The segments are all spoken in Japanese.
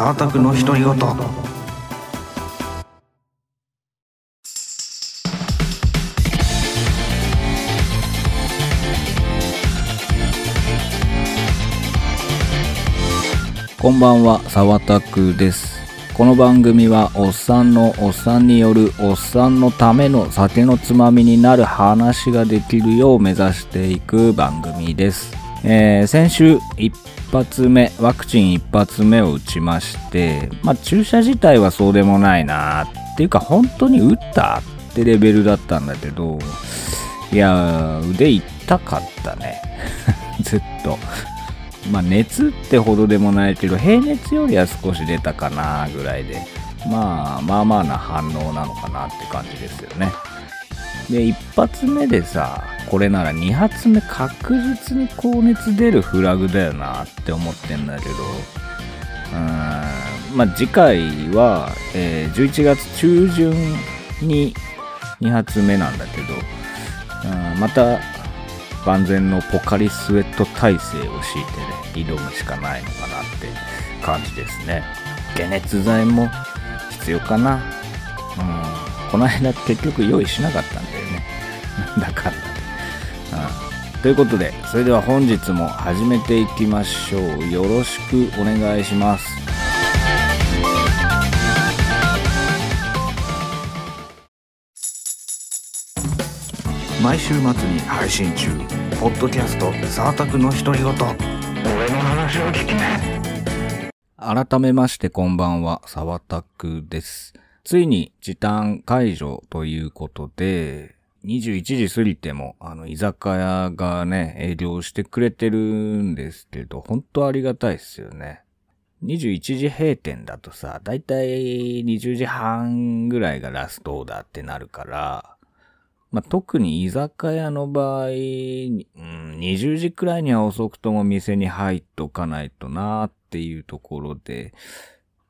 沢田の独り言こんばんは、沢田くです。この番組は、おっさんのおっさんによるおっさんのための酒のつまみになる話ができるよう目指していく番組です。えー先週一発目、ワクチン一発目を打ちまして、まあ注射自体はそうでもないなっていうか本当に打ったってレベルだったんだけど、いや、腕痛かったね。ずっと。まあ熱ってほどでもないけど平熱よりは少し出たかなぐらいでまあまあまあな反応なのかなって感じですよねで一発目でさこれなら2発目確実に高熱出るフラグだよなって思ってんだけどうーんまあ次回は、えー11月中旬に2発目なんだけどうんまた万全のポカリスエット体制を敷いてね、挑むしかないのかなって感じですね。解熱剤も必要かな。うん。この間結局用意しなかっただかんだで。うん。ということで、それでは本日も始めていきましょう。よろしくお願いします。毎週末に配信中ポッドキャスト沢田の独り言俺の話を聞きね改めましてこんばんは、沢田くです。ついに時短解除ということで、21時過ぎても、あの、居酒屋がね、営業してくれてるんですけど、本当ありがたいですよね。21時閉店だとさ、だいたい20時半ぐらいがラストオーダーってなるから、まあ、特に居酒屋の場合、うん、20時くらいには遅くとも店に入っとかないとなっていうところで、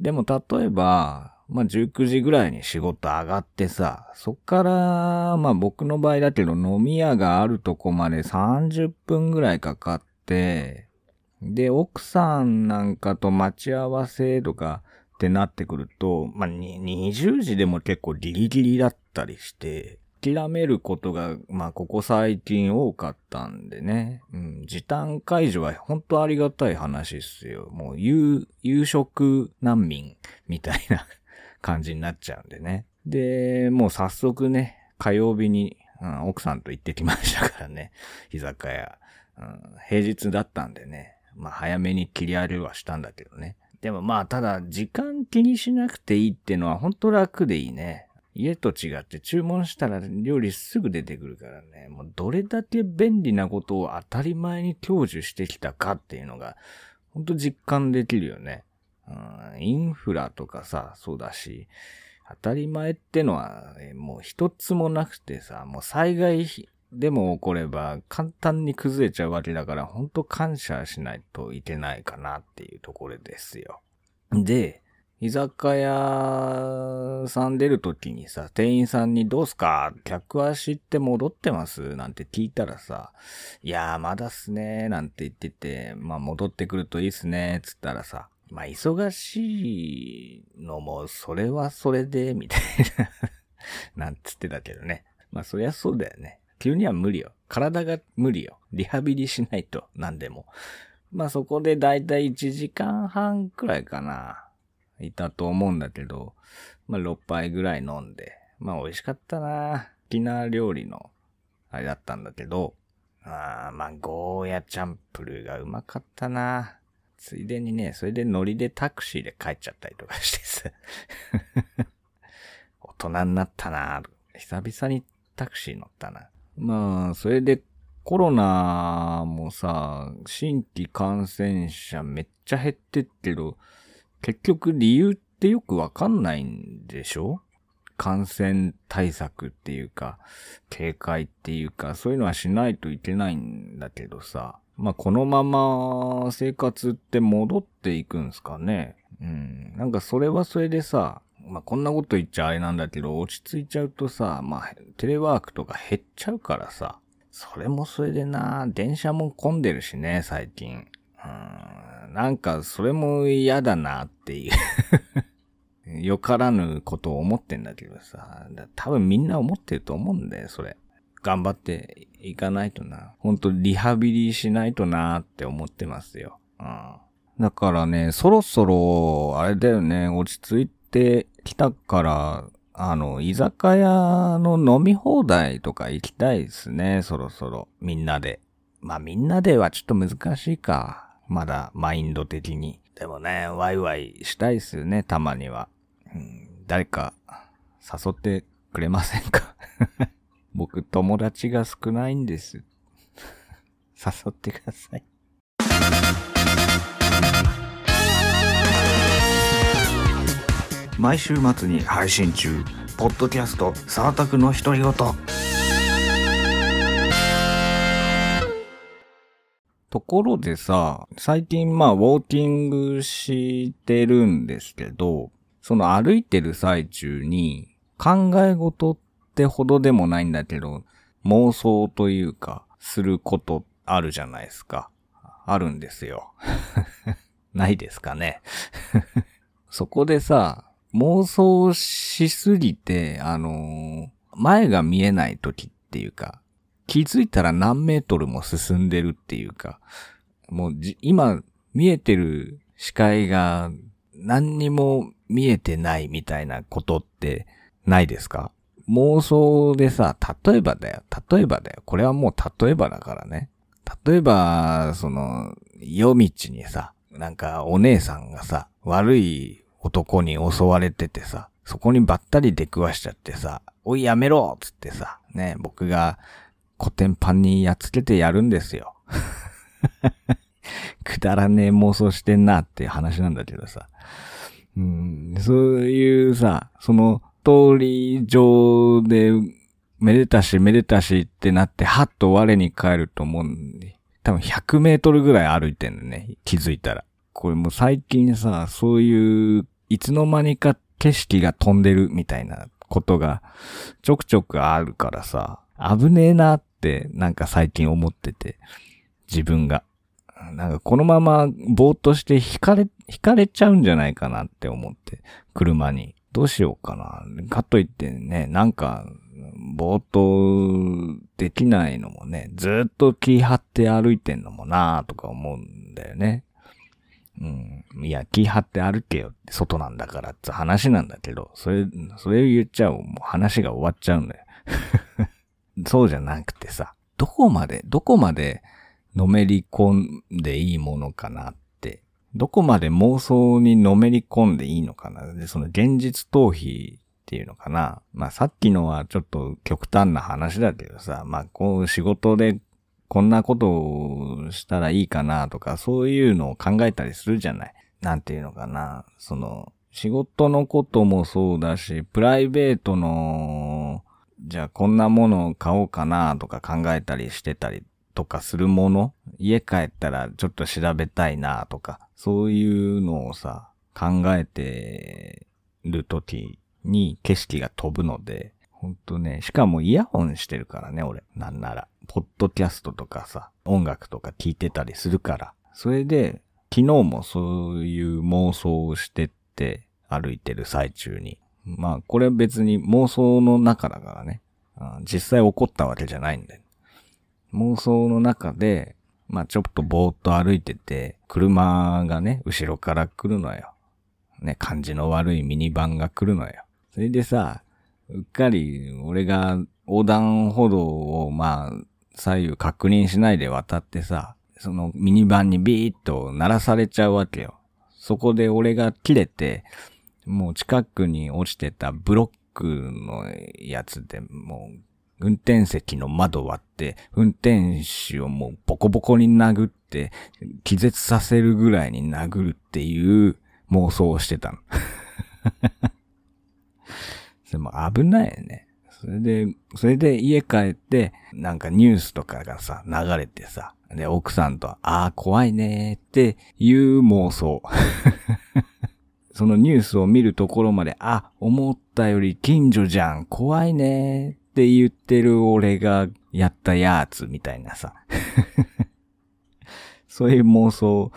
でも例えば、まあ、19時ぐらいに仕事上がってさ、そっから、まあ僕の場合だけど飲み屋があるとこまで30分ぐらいかかって、で、奥さんなんかと待ち合わせとかってなってくると、まあ、20時でも結構ギリギリだったりして、諦めることが、まあ、ここ最近多かったんでね。うん、時短解除は本当ありがたい話っすよ。もう、夕、夕食難民みたいな感じになっちゃうんでね。で、もう早速ね、火曜日に、うん、奥さんと行ってきましたからね。居酒屋。うん、平日だったんでね。まあ、早めに切り上げはしたんだけどね。でもまあ、ただ、時間気にしなくていいってのは本当楽でいいね。家と違って注文したら料理すぐ出てくるからね。もうどれだけ便利なことを当たり前に享受してきたかっていうのが、本当実感できるよね。インフラとかさ、そうだし、当たり前ってのは、もう一つもなくてさ、もう災害でも起これば簡単に崩れちゃうわけだから、本当感謝しないといけないかなっていうところですよ。で、居酒屋さん出るときにさ、店員さんにどうすか？客足って戻ってます？なんて聞いたらさ、いやーまだっすねーなんて言ってて、まあ戻ってくるといいっすねーつったらさ、まあ忙しいのもそれはそれで、みたいな、なんつってたけどね。まあそりゃそうだよね。急には無理よ。体が無理よ。リハビリしないと、なんでも。まあそこでだいたい1時間半くらいかな。いたと思うんだけど、まあ6杯ぐらい飲んで、まあ美味しかったな。沖縄料理の、あれだったんだけど、あまあゴーヤチャンプルがうまかったな。ついでにね、それでノリでタクシーで帰っちゃったりとかしてさ。大人になったな。久々にタクシー乗ったな。まあ、それでコロナもさ、新規感染者めっちゃ減ってっけど、結局理由ってよくわかんないんでしょ？感染対策っていうか、警戒っていうか、そういうのはしないといけないんだけどさ。まあ、このまま生活って戻っていくんすかね。うん。なんかそれはそれでさ、まあ、こんなこと言っちゃあれなんだけど、落ち着いちゃうとさ、まあ、テレワークとか減っちゃうからさ、それもそれでな、電車も混んでるしね、最近。うん。なんかそれも嫌だなっていう よからぬことを思ってんだけどさ、多分みんな思ってると思うんだよ、それ。頑張っていかないとな。ほんとリハビリしないとなって思ってますよ。うん。だからね、そろそろ、あれだよね、落ち着いてきたから、あの、居酒屋の飲み放題とか行きたいですね、そろそろ。みんなで。まあみんなではちょっと難しいか。まだマインド的に。でもね、ワイワイしたいっすよね、たまには。うん、誰か誘ってくれませんか？僕友達が少ないんです。誘ってください。毎週末に配信中ポッドキャスト「サータクの独り言」ところでさ、最近まあウォーキングしてるんですけど、その歩いてる最中に考え事っってほどでもないんだけど、妄想というか、することあるじゃないですか。あるんですよ。ないですかね。そこでさ、妄想しすぎて、あのー、前が見えない時っていうか、気づいたら何メートルも進んでるっていうか、もう今見えてる視界が何にも見えてないみたいなことってないですか？妄想でさ、例えばだよ、例えばだよ。これはもう例えばだからね。例えば、その、夜道にさ、なんかお姉さんがさ、悪い男に襲われててさ、そこにばったり出くわしちゃってさ、おいやめろつってさ、ね、僕が古典パンにやっつけてやるんですよ。くだらねえ妄想してんなっていう話なんだけどさ。うん、そういうさ、その通り上で、めでたしめでたしってなって、はっと我に帰ると思うんで、多分100メートルぐらい歩いてんのね、気づいたら。これもう最近さ、そういういつの間にか景色が飛んでるみたいなことがちょくちょくあるからさ、危ねえなってなんか最近思ってて、自分が。なんかこのままぼーっとして引かれ、引かれちゃうんじゃないかなって思って、車に。どうしようかな。かといってね、なんか、ぼーっとできないのもね、ずっと気張って歩いてんのもなーとか思うんだよね。うん。いや、気張って歩けよって外なんだからって話なんだけど、それ、それを言っちゃうもう話が終わっちゃうんだよ。そうじゃなくてさ、どこまで、どこまでのめり込んでいいものかなっ、どこまで妄想にのめり込んでいいのかな？で、その現実逃避っていうのかな？まあさっきのはちょっと極端な話だけどさ、まあこう仕事でこんなことをしたらいいかなとか、そういうのを考えたりするじゃない？なんていうのかな？その、仕事のこともそうだし、プライベートの、じゃあこんなものを買おうかなとか考えたりしてたりとかするもの家帰ったらちょっと調べたいなとか、そういうのをさ、考えてる時に景色が飛ぶので、ほんとね、しかもイヤホンしてるからね、俺。なんなら。ポッドキャストとかさ、音楽とか聞いてたりするから。それで、昨日もそういう妄想をしてって歩いてる最中に。まあ、これ別に妄想の中だからね。実際起こったわけじゃないんだよ。妄想の中で、まあちょっとぼーっと歩いてて、車がね、後ろから来るのよ。ね、感じの悪いミニバンが来るのよ。それでさ、うっかり俺が横断歩道をまあ左右確認しないで渡ってさ、そのミニバンにビーッと鳴らされちゃうわけよ。そこで俺が切れて、もう近くに落ちてたブロックのやつでもう運転席の窓割って、運転手をもうボコボコに殴って、気絶させるぐらいに殴るっていう妄想をしてたの。でも危ないよね。それで、それで家帰って、なんかニュースとかがさ、流れてさ、で、奥さんと、ああ、怖いねーっていう妄想。そのニュースを見るところまで、あ、思ったより近所じゃん、怖いねって言ってる俺がやったやつみたいなさ。そういう妄想、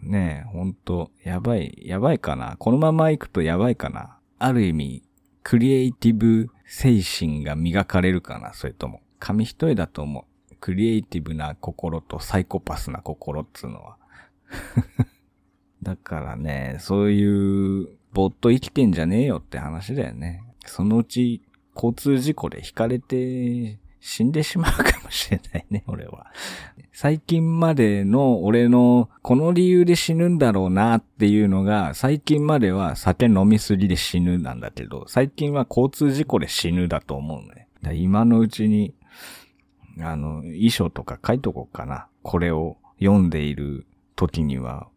ねえ、ほんと、やばい、やばいかな。このまま行くとやばいかな。ある意味、クリエイティブ精神が磨かれるかな、それとも。紙一重だと思う。クリエイティブな心とサイコパスな心っつうのは。だからね、そういう、ぼっと生きてんじゃねえよって話だよね。そのうち、交通事故で引かれて、死んでしまうかもしれないね、俺は。最近までの俺のこの理由で死ぬんだろうなっていうのが、最近までは酒飲みすぎで死ぬなんだけど、最近は交通事故で死ぬだと思うね。今のうちに、あの、遺書とか書いとこうかな。これを読んでいる時には、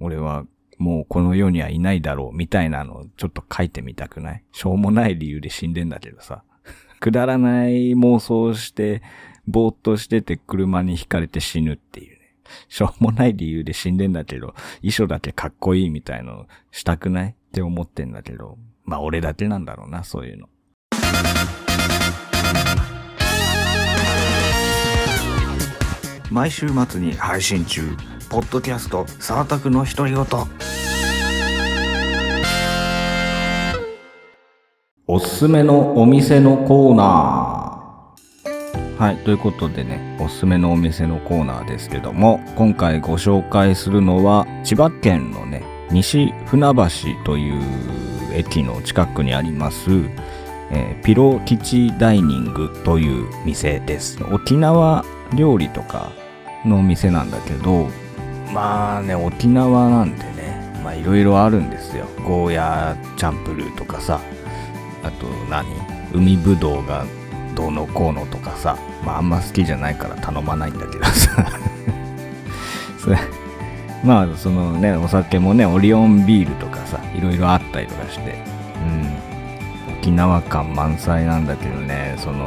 俺はもうこの世にはいないだろうみたいなのをちょっと書いてみたくない？しょうもない理由で死んでんだけどさ。くだらない妄想して、ぼーっとしてて車にひかれて死ぬっていうね。しょうもない理由で死んでんだけど、遺書だけかっこいいみたいのしたくない？って思ってんだけど、まあ俺だけなんだろうな、そういうの。毎週末に配信中ポッドキャスト「サータクの独り言」おすすめのお店のコーナー。はい。ということでね、おすすめのお店のコーナーですけども、今回ご紹介するのは、千葉県のね、西船橋という駅の近くにあります、えー、ピロ基地ダイニングという店です。沖縄料理とかのお店なんだけど、まあね、沖縄なんでね、まあいろいろあるんですよ。ゴーヤーチャンプルーとかさ、あと何？海ぶどうがどうのこうのとかさ、まああんま好きじゃないから頼まないんだけどさ。まあそのね、お酒もね、オリオンビールとかさ、いろいろあったりとかして、うん、沖縄感満載なんだけどね、その、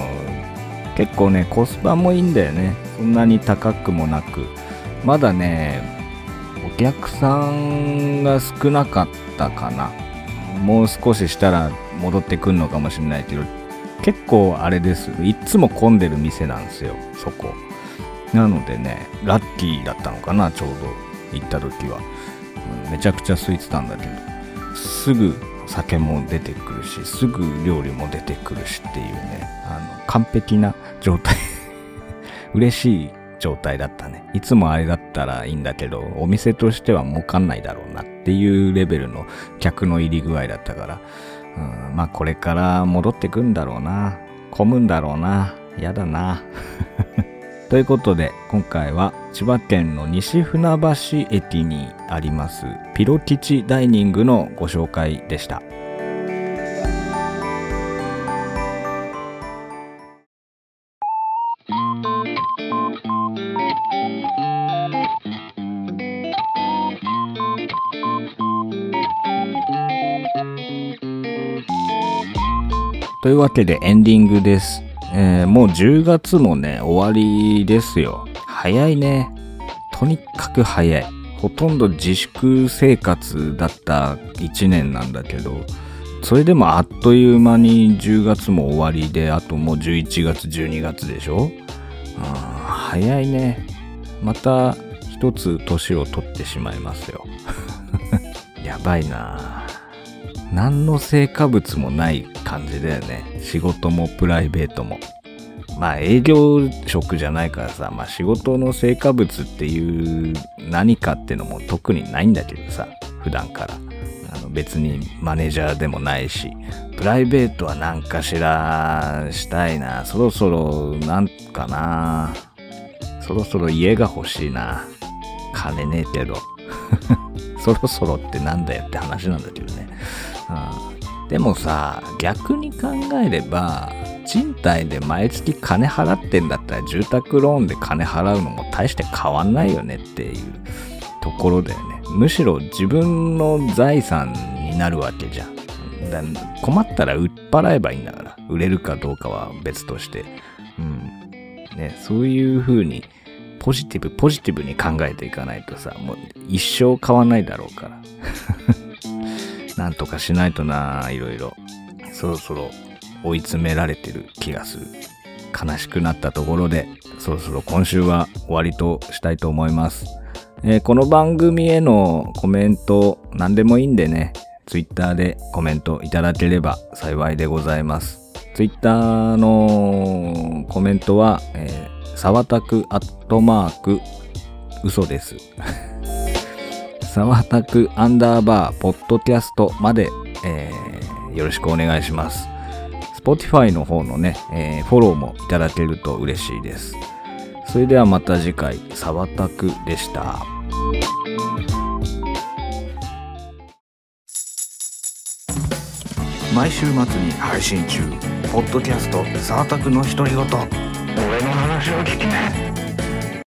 結構ね、コスパもいいんだよね。そんなに高くもなく。まだね、お客さんが少なかったかな。もう少ししたら戻ってくんのかもしれないけど、結構あれです。いつも混んでる店なんですよ、そこ。なのでね、ラッキーだったのかな、ちょうど行った時は。めちゃくちゃ空いてたんだけど、すぐ酒も出てくるし、すぐ料理も出てくるしっていうね、あの、完璧な状態 嬉しい状態だったね。いつもあれだったらいいんだけど、お店としては儲かんないだろうなっていうレベルの客の入り具合だったから、うん、まあこれから戻ってくんだろうな。混むんだろうな。やだな。ということで、今回は千葉県の西船橋駅にありますピロ吉ダイニングのご紹介でした。というわけでエンディングです。えー、もう10月もね、終わりですよ。早いね。とにかく早い。ほとんど自粛生活だった1年なんだけど、それでもあっという間に10月も終わりで、あともう11月、12月でしょ早いね。また一つ年を取ってしまいますよ。やばいなぁ何の成果物もない感じだよね。仕事もプライベートも。まあ営業職じゃないからさ、まあ仕事の成果物っていう何かってのも特にないんだけどさ、普段から。あの別にマネージャーでもないし、プライベートは何かしらしたいな。そろそろなんかな。そろそろ家が欲しいな。金ねえけど。そろそろってなんだよって話なんだけどね。うん、でもさ、逆に考えれば、賃貸で毎月金払ってんだったら住宅ローンで金払うのも大して変わんないよねっていうところだよね。むしろ自分の財産になるわけじゃん。困ったら売っ払えばいいんだから。売れるかどうかは別として。うん。ね、そういう風にポジティブ、ポジティブに考えていかないとさ、もう一生買わないだろうから。なんとかしないとな、いろいろ。そろそろ追い詰められてる気がする。悲しくなったところで、そろそろ今週は終わりとしたいと思います。えーこの番組へのコメント何でもいいんでね、ツイッターでコメントいただければ幸いでございます。ツイッターのコメントは、えー、さわたくアットマーク嘘です。さわたくアンダーバーポッドキャストまで、えーよろしくお願いします。Spotify の方のね、えーフォローもいただけると嬉しいです。それではまた次回、さわたくでした。毎週末に配信中ポッドキャスト「サータクの独り言」